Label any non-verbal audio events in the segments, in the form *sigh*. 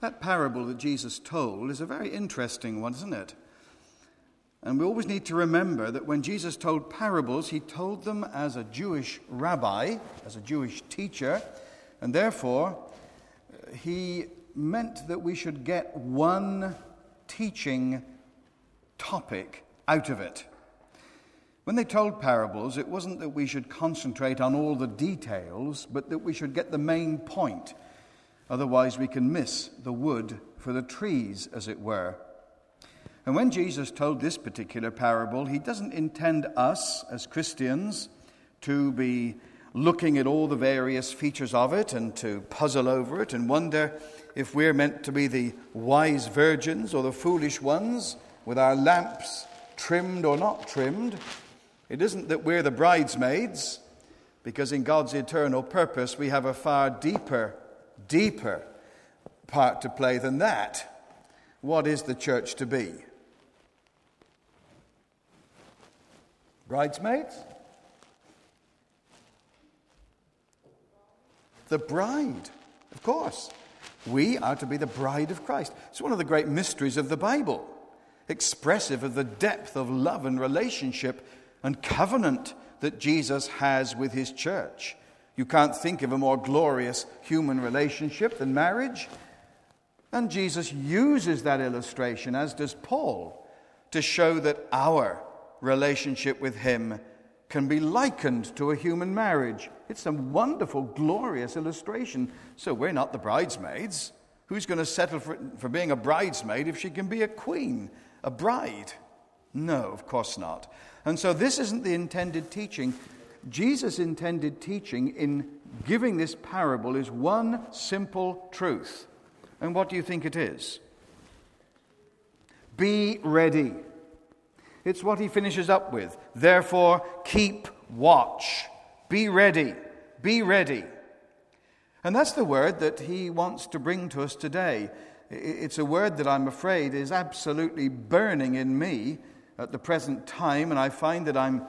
That parable that Jesus told is a very interesting one, isn't it? And we always need to remember that when Jesus told parables, he told them as a Jewish rabbi, as a Jewish teacher, and therefore he meant that we should get one teaching topic out of it. When they told parables, it wasn't that we should concentrate on all the details, but that we should get the main point. Otherwise, we can miss the wood for the trees, as it were. And when Jesus told this particular parable, he doesn't intend us as Christians to be looking at all the various features of it and to puzzle over it and wonder if we're meant to be the wise virgins or the foolish ones with our lamps trimmed or not trimmed. It isn't that we're the bridesmaids, because in God's eternal purpose we have a far deeper, deeper part to play than that. What is the church to be? Bridesmaids? The bride, of course. We are to be the bride of Christ. It's one of the great mysteries of the Bible, expressive of the depth of love and relationship and covenant that Jesus has with his church. You can't think of a more glorious human relationship than marriage. And Jesus uses that illustration, as does Paul, to show that our relationship with him can be likened to a human marriage. It's a wonderful, glorious illustration. So we're not the bridesmaids. Who's going to settle for, for being a bridesmaid if she can be a queen, a bride? No, of course not. And so this isn't the intended teaching. Jesus' intended teaching in giving this parable is one simple truth. And what do you think it is? Be ready. It's what he finishes up with. Therefore, keep watch. Be ready. Be ready. And that's the word that he wants to bring to us today. It's a word that I'm afraid is absolutely burning in me at the present time, and I find that I'm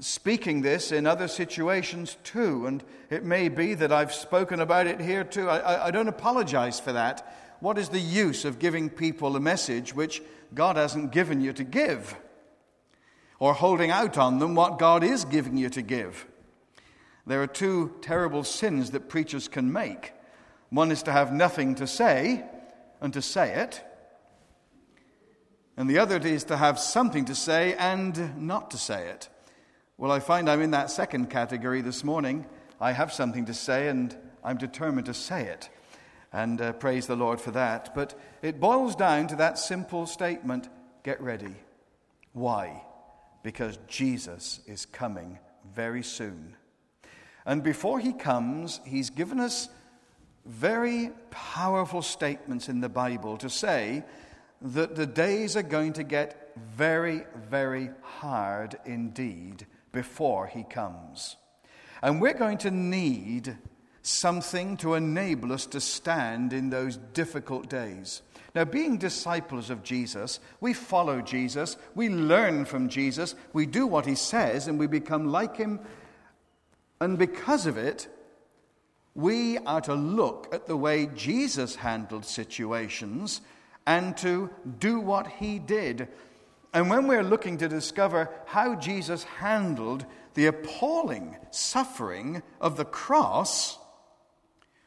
speaking this in other situations too. And it may be that I've spoken about it here too. I, I, I don't apologize for that. What is the use of giving people a message which God hasn't given you to give? Or holding out on them what God is giving you to give? There are two terrible sins that preachers can make. One is to have nothing to say and to say it. And the other is to have something to say and not to say it. Well, I find I'm in that second category this morning. I have something to say and I'm determined to say it. And uh, praise the Lord for that. But it boils down to that simple statement get ready. Why? Because Jesus is coming very soon. And before he comes, he's given us very powerful statements in the Bible to say that the days are going to get very, very hard indeed before he comes. And we're going to need something to enable us to stand in those difficult days. Now, being disciples of Jesus, we follow Jesus, we learn from Jesus, we do what he says, and we become like him. And because of it, we are to look at the way Jesus handled situations and to do what he did. And when we're looking to discover how Jesus handled the appalling suffering of the cross,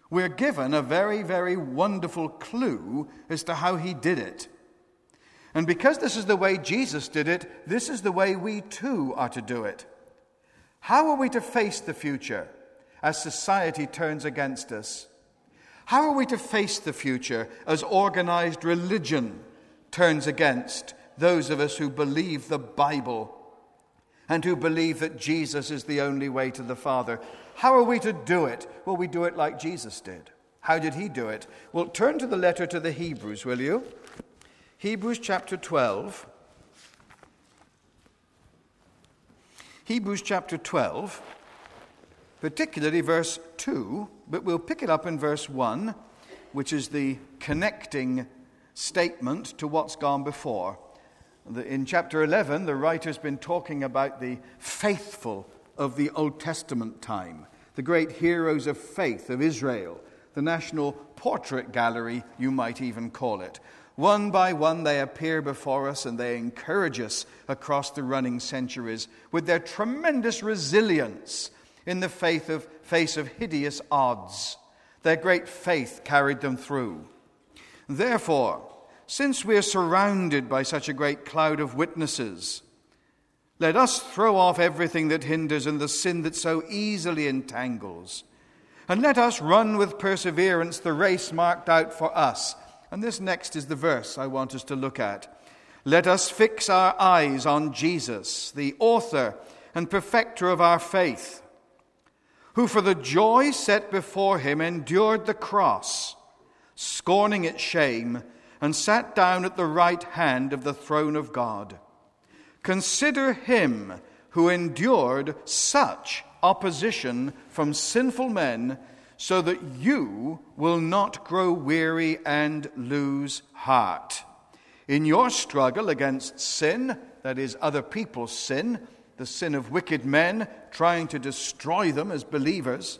we're given a very, very wonderful clue as to how he did it. And because this is the way Jesus did it, this is the way we too are to do it. How are we to face the future as society turns against us? How are we to face the future as organized religion turns against those of us who believe the Bible and who believe that Jesus is the only way to the Father? How are we to do it? Well, we do it like Jesus did. How did he do it? Well, turn to the letter to the Hebrews, will you? Hebrews chapter 12. Hebrews chapter 12 particularly verse 2, but we'll pick it up in verse 1, which is the connecting statement to what's gone before. In chapter 11, the writer's been talking about the faithful of the Old Testament time, the great heroes of faith of Israel, the National Portrait Gallery, you might even call it. One by one, they appear before us and they encourage us across the running centuries with their tremendous resilience in the faith of, face of hideous odds. Their great faith carried them through. Therefore, since we are surrounded by such a great cloud of witnesses, let us throw off everything that hinders and the sin that so easily entangles. And let us run with perseverance the race marked out for us. And this next is the verse I want us to look at. Let us fix our eyes on Jesus, the author and perfecter of our faith, who for the joy set before him endured the cross, scorning its shame, and sat down at the right hand of the throne of God. Consider him who endured such opposition from sinful men, so that you will not grow weary and lose heart. In your struggle against sin, that is, other people's sin, the sin of wicked men trying to destroy them as believers,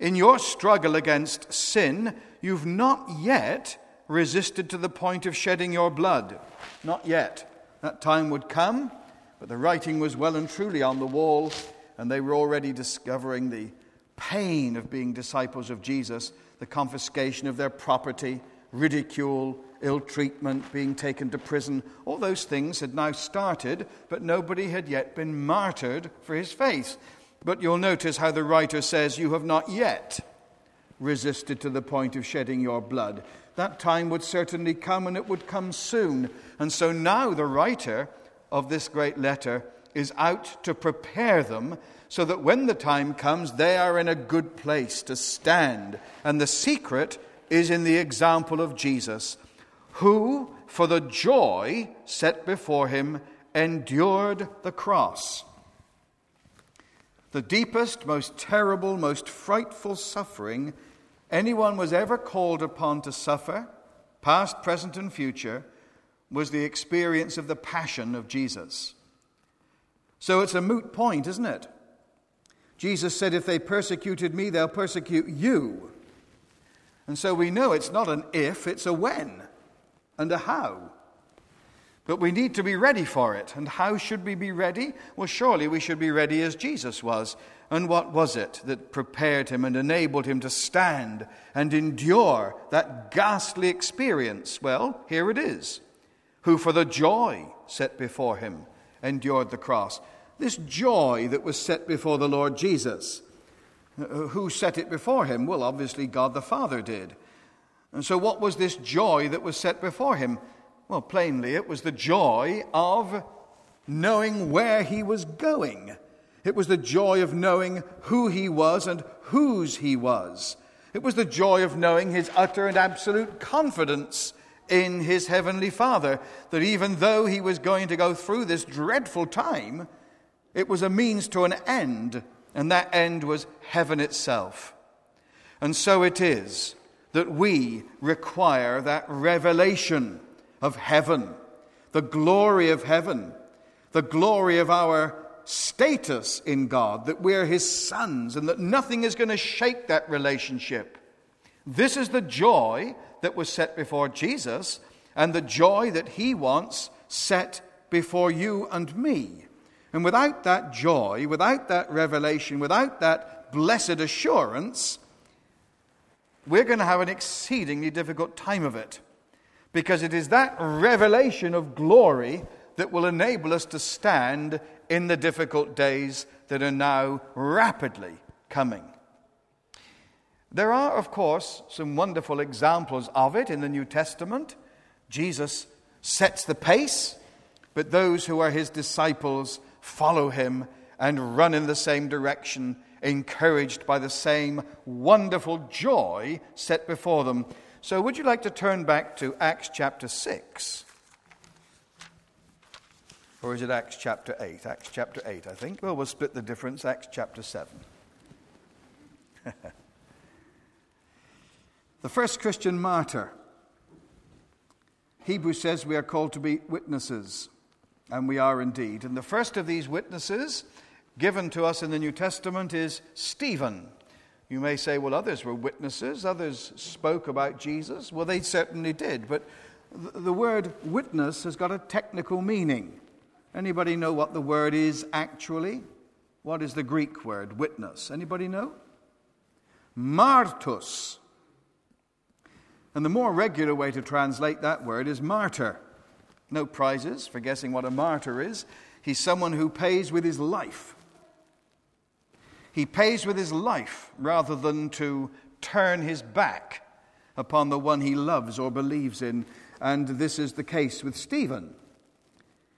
in your struggle against sin, you've not yet resisted to the point of shedding your blood. Not yet. That time would come, but the writing was well and truly on the wall, and they were already discovering the pain of being disciples of Jesus, the confiscation of their property, ridicule, ill treatment, being taken to prison. All those things had now started, but nobody had yet been martyred for his faith. But you'll notice how the writer says, You have not yet resisted to the point of shedding your blood. That time would certainly come, and it would come soon. And so now the writer of this great letter is out to prepare them so that when the time comes, they are in a good place to stand. And the secret is in the example of Jesus, who, for the joy set before him, endured the cross. The deepest, most terrible, most frightful suffering anyone was ever called upon to suffer, past, present, and future, was the experience of the passion of Jesus. So it's a moot point, isn't it? Jesus said, If they persecuted me, they'll persecute you. And so we know it's not an if, it's a when and a how. But we need to be ready for it. And how should we be ready? Well, surely we should be ready as Jesus was. And what was it that prepared him and enabled him to stand and endure that ghastly experience? Well, here it is who for the joy set before him endured the cross. This joy that was set before the Lord Jesus. Uh, who set it before him? Well, obviously, God the Father did. And so, what was this joy that was set before him? Well, plainly, it was the joy of knowing where he was going. It was the joy of knowing who he was and whose he was. It was the joy of knowing his utter and absolute confidence in his heavenly Father. That even though he was going to go through this dreadful time, it was a means to an end, and that end was heaven itself. And so it is that we require that revelation of heaven, the glory of heaven, the glory of our status in God, that we're His sons and that nothing is going to shake that relationship. This is the joy that was set before Jesus and the joy that he wants set before you and me. And without that joy, without that revelation, without that blessed assurance, we're going to have an exceedingly difficult time of it. Because it is that revelation of glory that will enable us to stand in the difficult days that are now rapidly coming. There are, of course, some wonderful examples of it in the New Testament. Jesus sets the pace, but those who are his disciples follow him and run in the same direction, encouraged by the same wonderful joy set before them. So, would you like to turn back to Acts chapter 6? Or is it Acts chapter 8? Acts chapter 8, I think. Well, we'll split the difference. Acts chapter 7. *laughs* The first Christian martyr. Hebrews says we are called to be witnesses, and we are indeed. And the first of these witnesses given to us in the New Testament is Stephen, You may say, well, others were witnesses, others spoke about Jesus. Well, they certainly did, but the word witness has got a technical meaning. Anybody know what the word is actually? What is the Greek word witness? Anybody know? Martus. And the more regular way to translate that word is martyr. No prizes for guessing what a martyr is. He's someone who pays with his life. He pays with his life rather than to turn his back upon the one he loves or believes in. And this is the case with Stephen.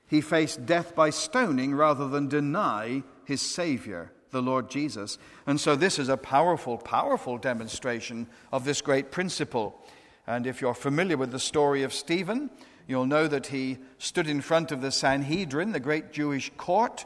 He faced death by stoning rather than deny his Savior, the Lord Jesus. And so this is a powerful, powerful demonstration of this great principle. And if you're familiar with the story of Stephen, you'll know that he stood in front of the Sanhedrin, the great Jewish court,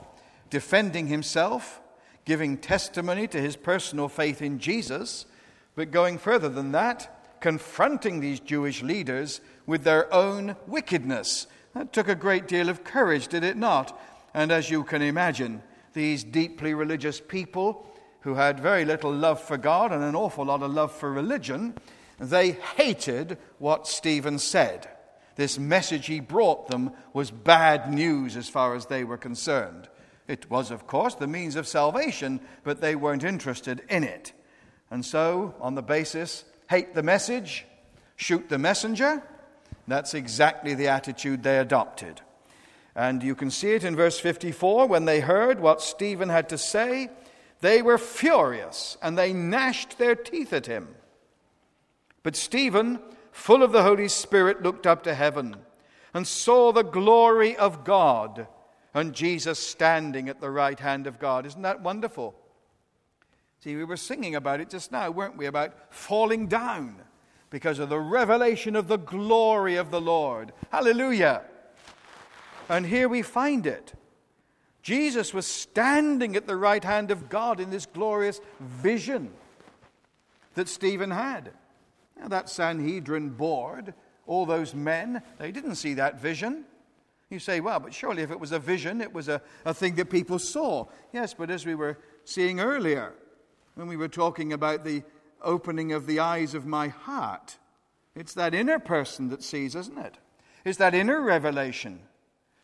defending himself, giving testimony to his personal faith in Jesus, but going further than that, confronting these Jewish leaders with their own wickedness that took a great deal of courage, did it not? And as you can imagine, these deeply religious people who had very little love for God and an awful lot of love for religion, they hated what Stephen said. This message he brought them was bad news as far as they were concerned. It was, of course, the means of salvation, but they weren't interested in it. And so, on the basis, hate the message, shoot the messenger, that's exactly the attitude they adopted. And you can see it in verse 54 when they heard what Stephen had to say, they were furious and they gnashed their teeth at him. But Stephen, full of the Holy Spirit, looked up to heaven and saw the glory of God and Jesus standing at the right hand of God. Isn't that wonderful? See, we were singing about it just now, weren't we? About falling down because of the revelation of the glory of the Lord. Hallelujah. And here we find it. Jesus was standing at the right hand of God in this glorious vision that Stephen had. Now, that Sanhedrin board, all those men, they didn't see that vision. You say, well, but surely if it was a vision, it was a, a thing that people saw. Yes, but as we were seeing earlier, when we were talking about the opening of the eyes of my heart. It's that inner person that sees, isn't it? It's that inner revelation.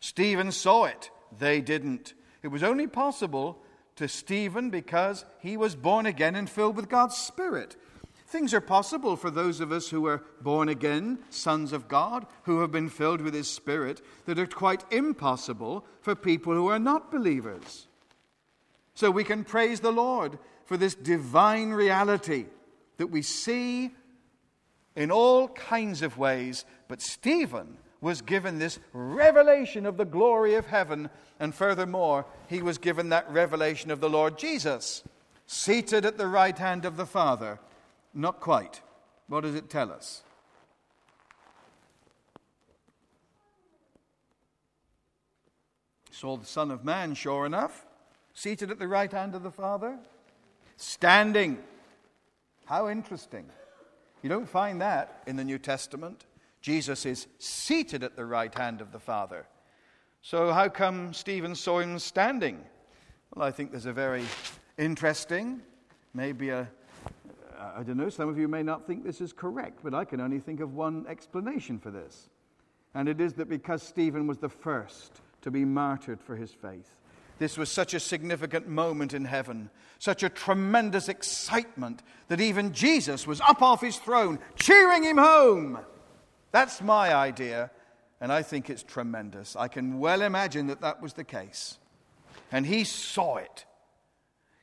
Stephen saw it, they didn't. It was only possible to Stephen because he was born again and filled with God's Spirit. Things are possible for those of us who are born again, sons of God, who have been filled with His Spirit, that are quite impossible for people who are not believers. So we can praise the Lord for this divine reality that we see in all kinds of ways. But Stephen was given this revelation of the glory of heaven, and furthermore, he was given that revelation of the Lord Jesus, seated at the right hand of the Father. Not quite. What does it tell us? Saw the Son of Man, sure enough, seated at the right hand of the Father, standing how interesting. You don't find that in the New Testament. Jesus is seated at the right hand of the Father. So, how come Stephen saw him standing? Well, I think there's a very interesting, maybe a, I don't know, some of you may not think this is correct, but I can only think of one explanation for this. And it is that because Stephen was the first to be martyred for his faith, this was such a significant moment in heaven, such a tremendous excitement that even Jesus was up off his throne, cheering him home. That's my idea, and I think it's tremendous. I can well imagine that that was the case. And he saw it.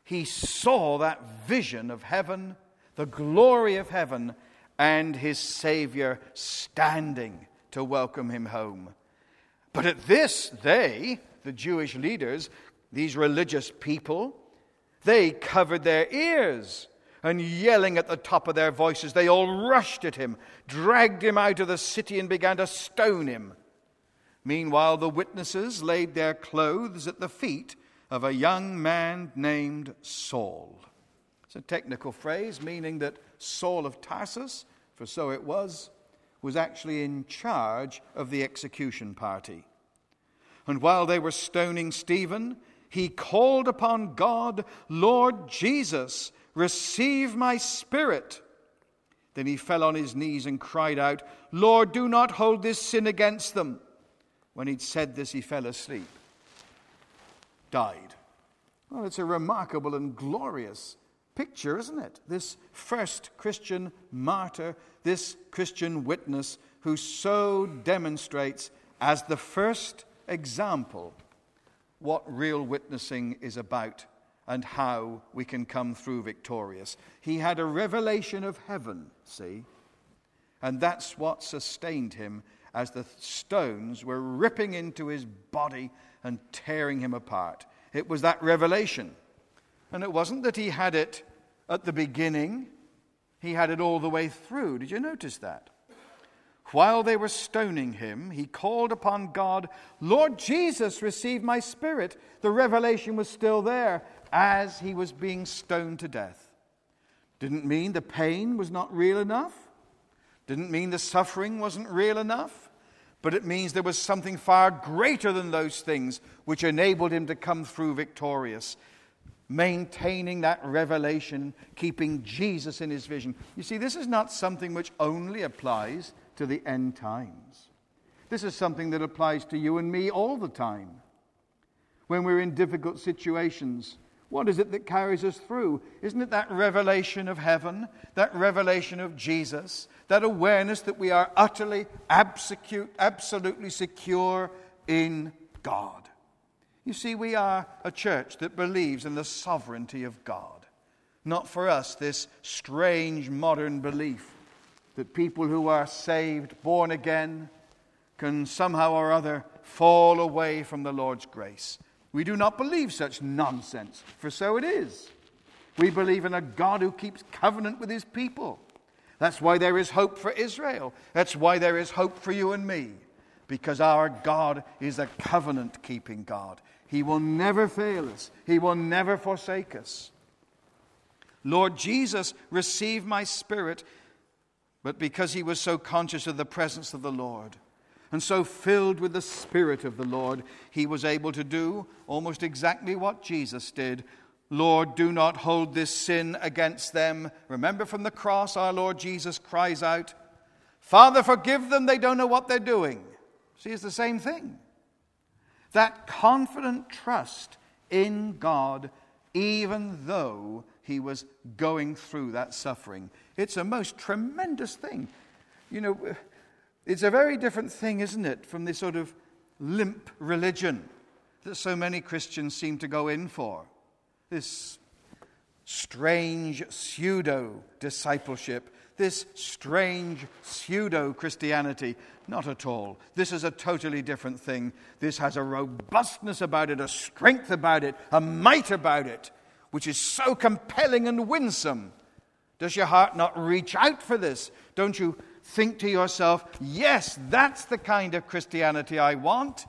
He saw that vision of heaven, the glory of heaven, and his Savior standing to welcome him home. But at this, they, the Jewish leaders, these religious people, they covered their ears and yelling at the top of their voices, they all rushed at him, dragged him out of the city, and began to stone him. Meanwhile, the witnesses laid their clothes at the feet of a young man named Saul. It's a technical phrase meaning that Saul of Tarsus, for so it was, was actually in charge of the execution party. And while they were stoning Stephen, he called upon God, Lord Jesus, receive my spirit. Then he fell on his knees and cried out, Lord, do not hold this sin against them. When he'd said this, he fell asleep, died. Well, it's a remarkable and glorious picture, isn't it? This first Christian martyr, this Christian witness who so demonstrates as the first example what real witnessing is about and how we can come through victorious. He had a revelation of heaven, see? And that's what sustained him as the stones were ripping into his body and tearing him apart. It was that revelation. And it wasn't that he had it at the beginning, he had it all the way through. Did you notice that? While they were stoning him, he called upon God, Lord Jesus, receive my spirit. The revelation was still there as he was being stoned to death. Didn't mean the pain was not real enough, didn't mean the suffering wasn't real enough, but it means there was something far greater than those things which enabled him to come through victorious. Maintaining that revelation, keeping Jesus in his vision. You see, this is not something which only applies to the end times. This is something that applies to you and me all the time. When we're in difficult situations, what is it that carries us through? Isn't it that revelation of heaven, that revelation of Jesus, that awareness that we are utterly, absolutely secure in God? You see, we are a church that believes in the sovereignty of God. Not for us, this strange modern belief that people who are saved, born again, can somehow or other fall away from the Lord's grace. We do not believe such nonsense, for so it is. We believe in a God who keeps covenant with his people. That's why there is hope for Israel. That's why there is hope for you and me, because our God is a covenant keeping God. He will never fail us, He will never forsake us. Lord Jesus, receive my spirit but because he was so conscious of the presence of the Lord and so filled with the Spirit of the Lord, he was able to do almost exactly what Jesus did. Lord, do not hold this sin against them. Remember from the cross, our Lord Jesus cries out, Father, forgive them, they don't know what they're doing. See, it's the same thing. That confident trust in God, even though he was going through that suffering. It's a most tremendous thing. You know, it's a very different thing, isn't it, from this sort of limp religion that so many Christians seem to go in for. This strange pseudo discipleship, this strange pseudo Christianity. Not at all. This is a totally different thing. This has a robustness about it, a strength about it, a might about it which is so compelling and winsome. Does your heart not reach out for this? Don't you think to yourself, yes, that's the kind of Christianity I want?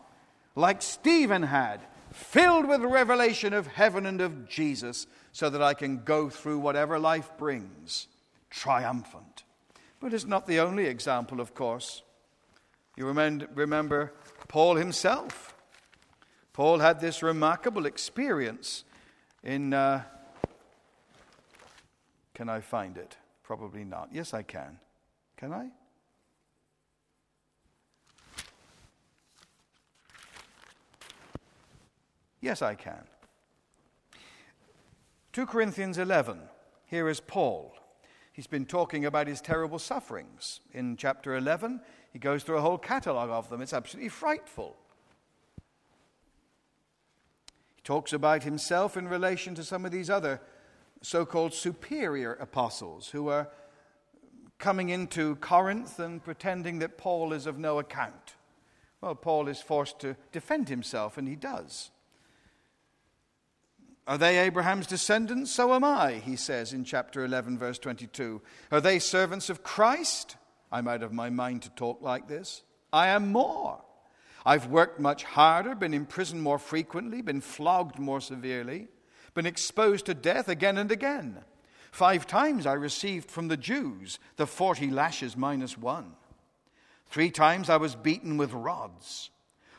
Like Stephen had, filled with revelation of heaven and of Jesus, so that I can go through whatever life brings, triumphant. But it's not the only example, of course. You remember Paul himself. Paul had this remarkable experience in, uh, can I find it? Probably not. Yes, I can. Can I? Yes, I can. 2 Corinthians 11. Here is Paul. He's been talking about his terrible sufferings. In chapter 11, he goes through a whole catalogue of them. It's absolutely frightful He talks about himself in relation to some of these other so called superior apostles who are coming into Corinth and pretending that Paul is of no account. Well, Paul is forced to defend himself, and he does. Are they Abraham's descendants? So am I, he says in chapter 11, verse 22. Are they servants of Christ? I'm out of my mind to talk like this. I am more. I've worked much harder, been imprisoned more frequently, been flogged more severely, been exposed to death again and again. Five times I received from the Jews the 40 lashes minus one. Three times I was beaten with rods.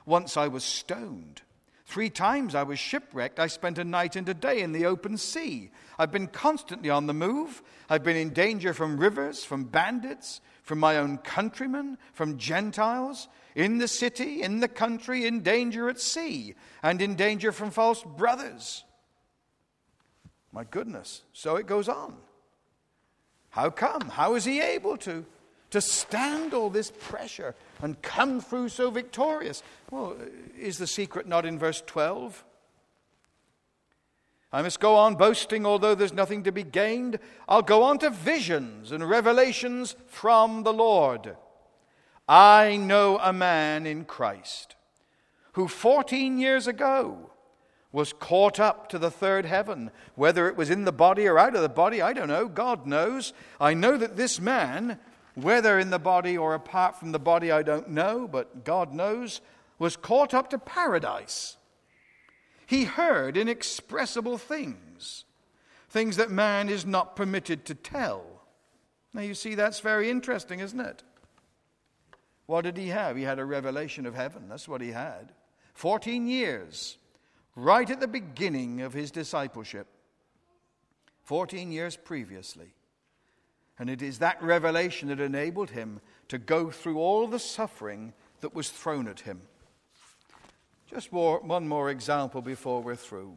Once I was stoned. Three times I was shipwrecked. I spent a night and a day in the open sea. I've been constantly on the move. I've been in danger from rivers, from bandits, from my own countrymen, from Gentiles, in the city, in the country, in danger at sea, and in danger from false brothers. My goodness. So it goes on. How come? How is he able to? To stand all this pressure and come through so victorious? Well, is the secret not in verse 12? I must go on boasting, although there's nothing to be gained. I'll go on to visions and revelations from the Lord. I know a man in Christ who 14 years ago was caught up to the third heaven. Whether it was in the body or out of the body, I don't know. God knows. I know that this man, whether in the body or apart from the body, I don't know, but God knows, was caught up to paradise. He heard inexpressible things, things that man is not permitted to tell. Now, you see, that's very interesting, isn't it? What did he have? He had a revelation of heaven. That's what he had. 14 years right at the beginning of his discipleship, 14 years previously. And it is that revelation that enabled him to go through all the suffering that was thrown at him. Just more, one more example before we're through.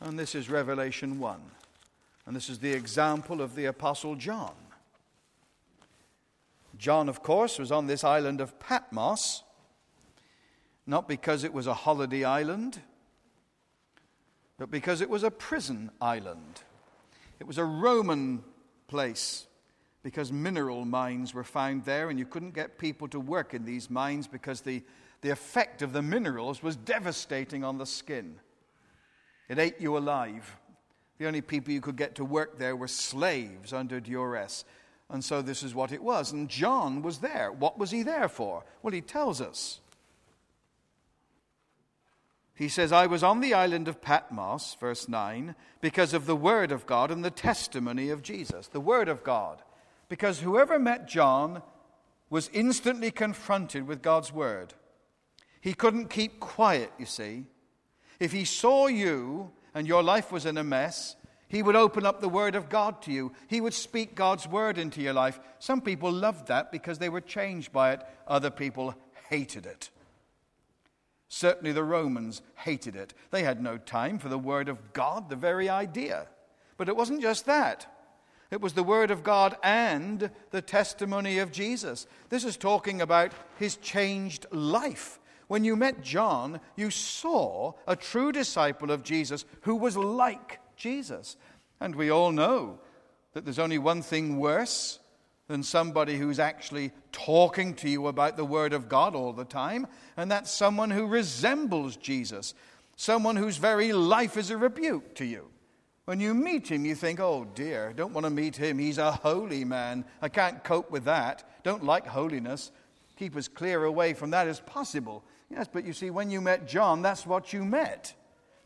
And this is Revelation 1. And this is the example of the Apostle John. John, of course, was on this island of Patmos, not because it was a holiday island, but because it was a prison island. It was a Roman place because mineral mines were found there, and you couldn't get people to work in these mines because the, the effect of the minerals was devastating on the skin. It ate you alive. The only people you could get to work there were slaves under duress. And so this is what it was. And John was there. What was he there for? Well, he tells us. He says, I was on the island of Patmos, verse 9, because of the word of God and the testimony of Jesus. The word of God. Because whoever met John was instantly confronted with God's word. He couldn't keep quiet, you see. If he saw you and your life was in a mess, he would open up the word of God to you. He would speak God's word into your life. Some people loved that because they were changed by it, other people hated it. Certainly the Romans hated it. They had no time for the Word of God, the very idea. But it wasn't just that. It was the Word of God and the testimony of Jesus. This is talking about his changed life. When you met John, you saw a true disciple of Jesus who was like Jesus. And we all know that there's only one thing worse than somebody who's actually talking to you about the Word of God all the time, and that's someone who resembles Jesus, someone whose very life is a rebuke to you. When you meet him, you think, oh dear, don't want to meet him. He's a holy man. I can't cope with that. Don't like holiness. Keep as clear away from that as possible. Yes, but you see, when you met John, that's what you met.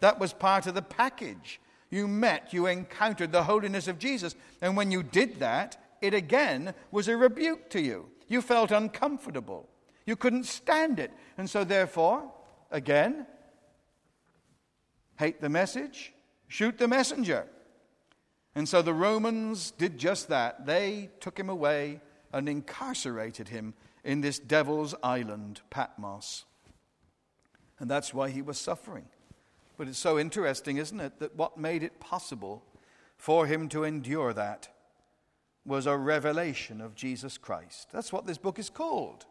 That was part of the package. You met, you encountered the holiness of Jesus. And when you did that, it again was a rebuke to you. You felt uncomfortable. You couldn't stand it. And so, therefore, again, hate the message, shoot the messenger. And so the Romans did just that. They took him away and incarcerated him in this devil's island, Patmos. And that's why he was suffering. But it's so interesting, isn't it, that what made it possible for him to endure that was a revelation of Jesus Christ. That's what this book is called.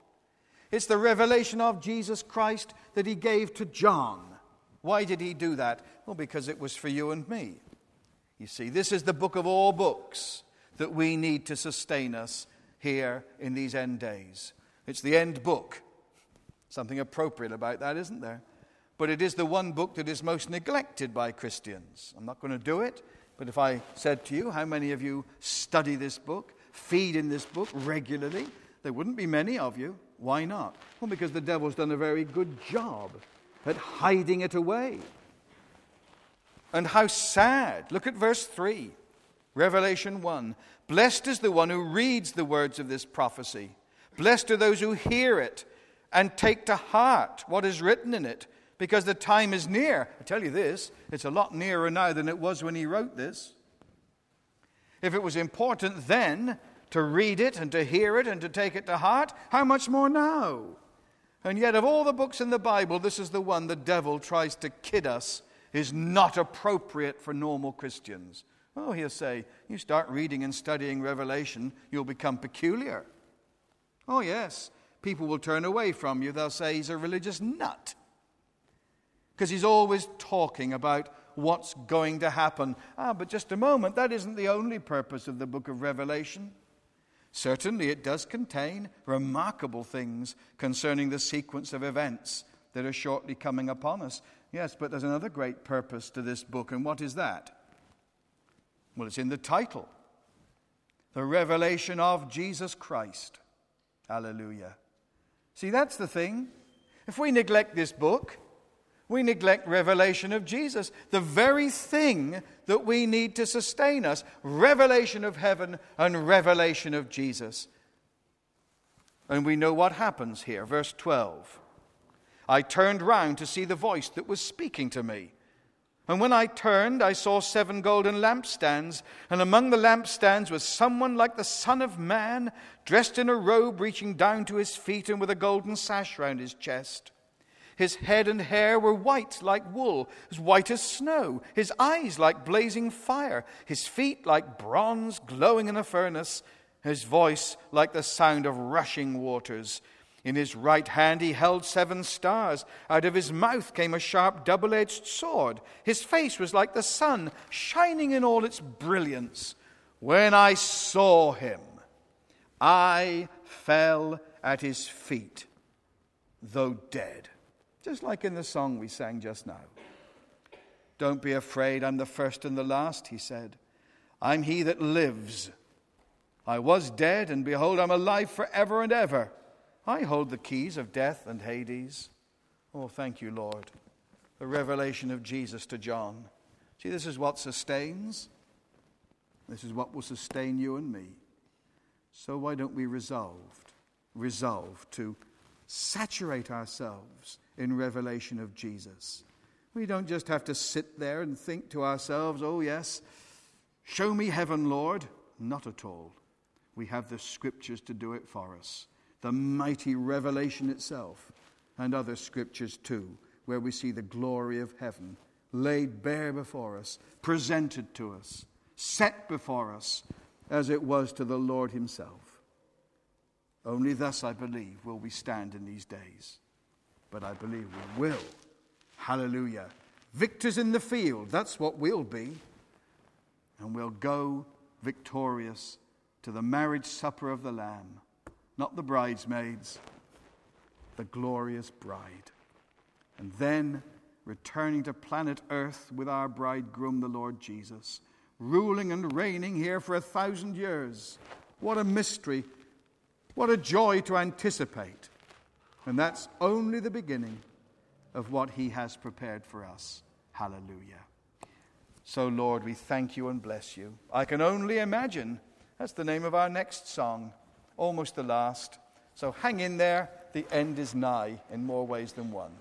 It's the revelation of Jesus Christ that he gave to John. Why did he do that? Well, because it was for you and me. You see, this is the book of all books that we need to sustain us here in these end days. It's the end book. Something appropriate about that, isn't there? But it is the one book that is most neglected by Christians. I'm not going to do it but if I said to you, how many of you study this book, feed in this book regularly, there wouldn't be many of you. Why not? Well, because the devil's done a very good job at hiding it away. And how sad. Look at verse 3, Revelation 1. Blessed is the one who reads the words of this prophecy. Blessed are those who hear it and take to heart what is written in it, because the time is near. I tell you this, it's a lot nearer now than it was when he wrote this. If it was important then to read it and to hear it and to take it to heart, how much more now? And yet, of all the books in the Bible, this is the one the devil tries to kid us is not appropriate for normal Christians. Oh, he'll say, you start reading and studying Revelation, you'll become peculiar. Oh, yes, people will turn away from you. They'll say he's a religious nut because he's always talking about what's going to happen. Ah, but just a moment, that isn't the only purpose of the book of Revelation. Certainly, it does contain remarkable things concerning the sequence of events that are shortly coming upon us. Yes, but there's another great purpose to this book, and what is that? Well, it's in the title The Revelation of Jesus Christ. Hallelujah. See, that's the thing. If we neglect this book, we neglect revelation of Jesus, the very thing that we need to sustain us revelation of heaven and revelation of Jesus. And we know what happens here. Verse 12. I turned round to see the voice that was speaking to me. And when I turned, I saw seven golden lampstands, and among the lampstands was someone like the Son of Man, dressed in a robe reaching down to his feet and with a golden sash round his chest. His head and hair were white like wool, as white as snow, his eyes like blazing fire, his feet like bronze glowing in a furnace, his voice like the sound of rushing waters. In his right hand he held seven stars. Out of his mouth came a sharp double edged sword. His face was like the sun, shining in all its brilliance. When I saw him, I fell at his feet, though dead. Just like in the song we sang just now. Don't be afraid, I'm the first and the last, he said. I'm he that lives. I was dead, and behold, I'm alive forever and ever. I hold the keys of death and Hades. Oh, thank you, Lord. The revelation of Jesus to John. See, this is what sustains. This is what will sustain you and me. So why don't we resolve, resolve to saturate ourselves in revelation of Jesus. We don't just have to sit there and think to ourselves, oh, yes, show me heaven, Lord. Not at all. We have the scriptures to do it for us, the mighty revelation itself, and other scriptures too, where we see the glory of heaven laid bare before us, presented to us, set before us, as it was to the Lord Himself. Only thus, I believe, will we stand in these days but I believe we will. Hallelujah. Victors in the field, that's what we'll be. And we'll go victorious to the marriage supper of the Lamb, not the bridesmaids, the glorious bride. And then returning to planet Earth with our bridegroom, the Lord Jesus, ruling and reigning here for a thousand years. What a mystery! What a joy to anticipate. And that's only the beginning of what He has prepared for us. Hallelujah. So, Lord, we thank you and bless you. I can only imagine. That's the name of our next song, almost the last. So hang in there. The end is nigh in more ways than one.